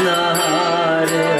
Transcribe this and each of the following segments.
Krishna Hare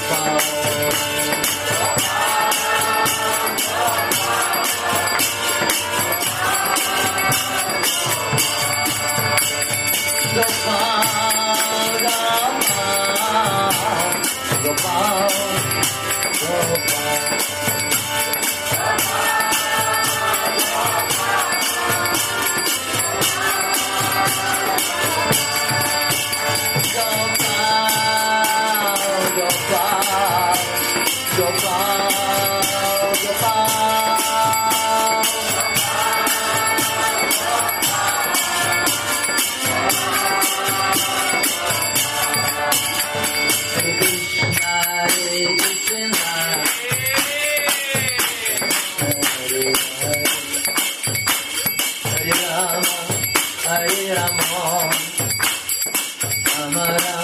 Bye. amor. Amarás.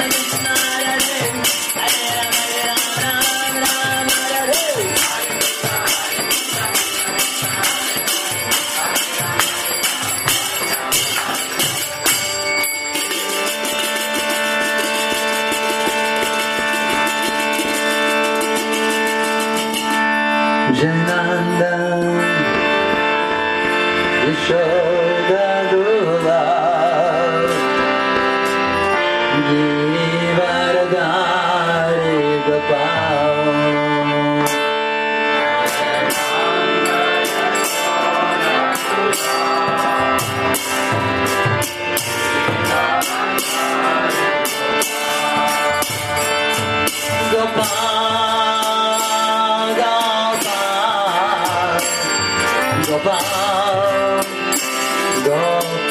Jananda God.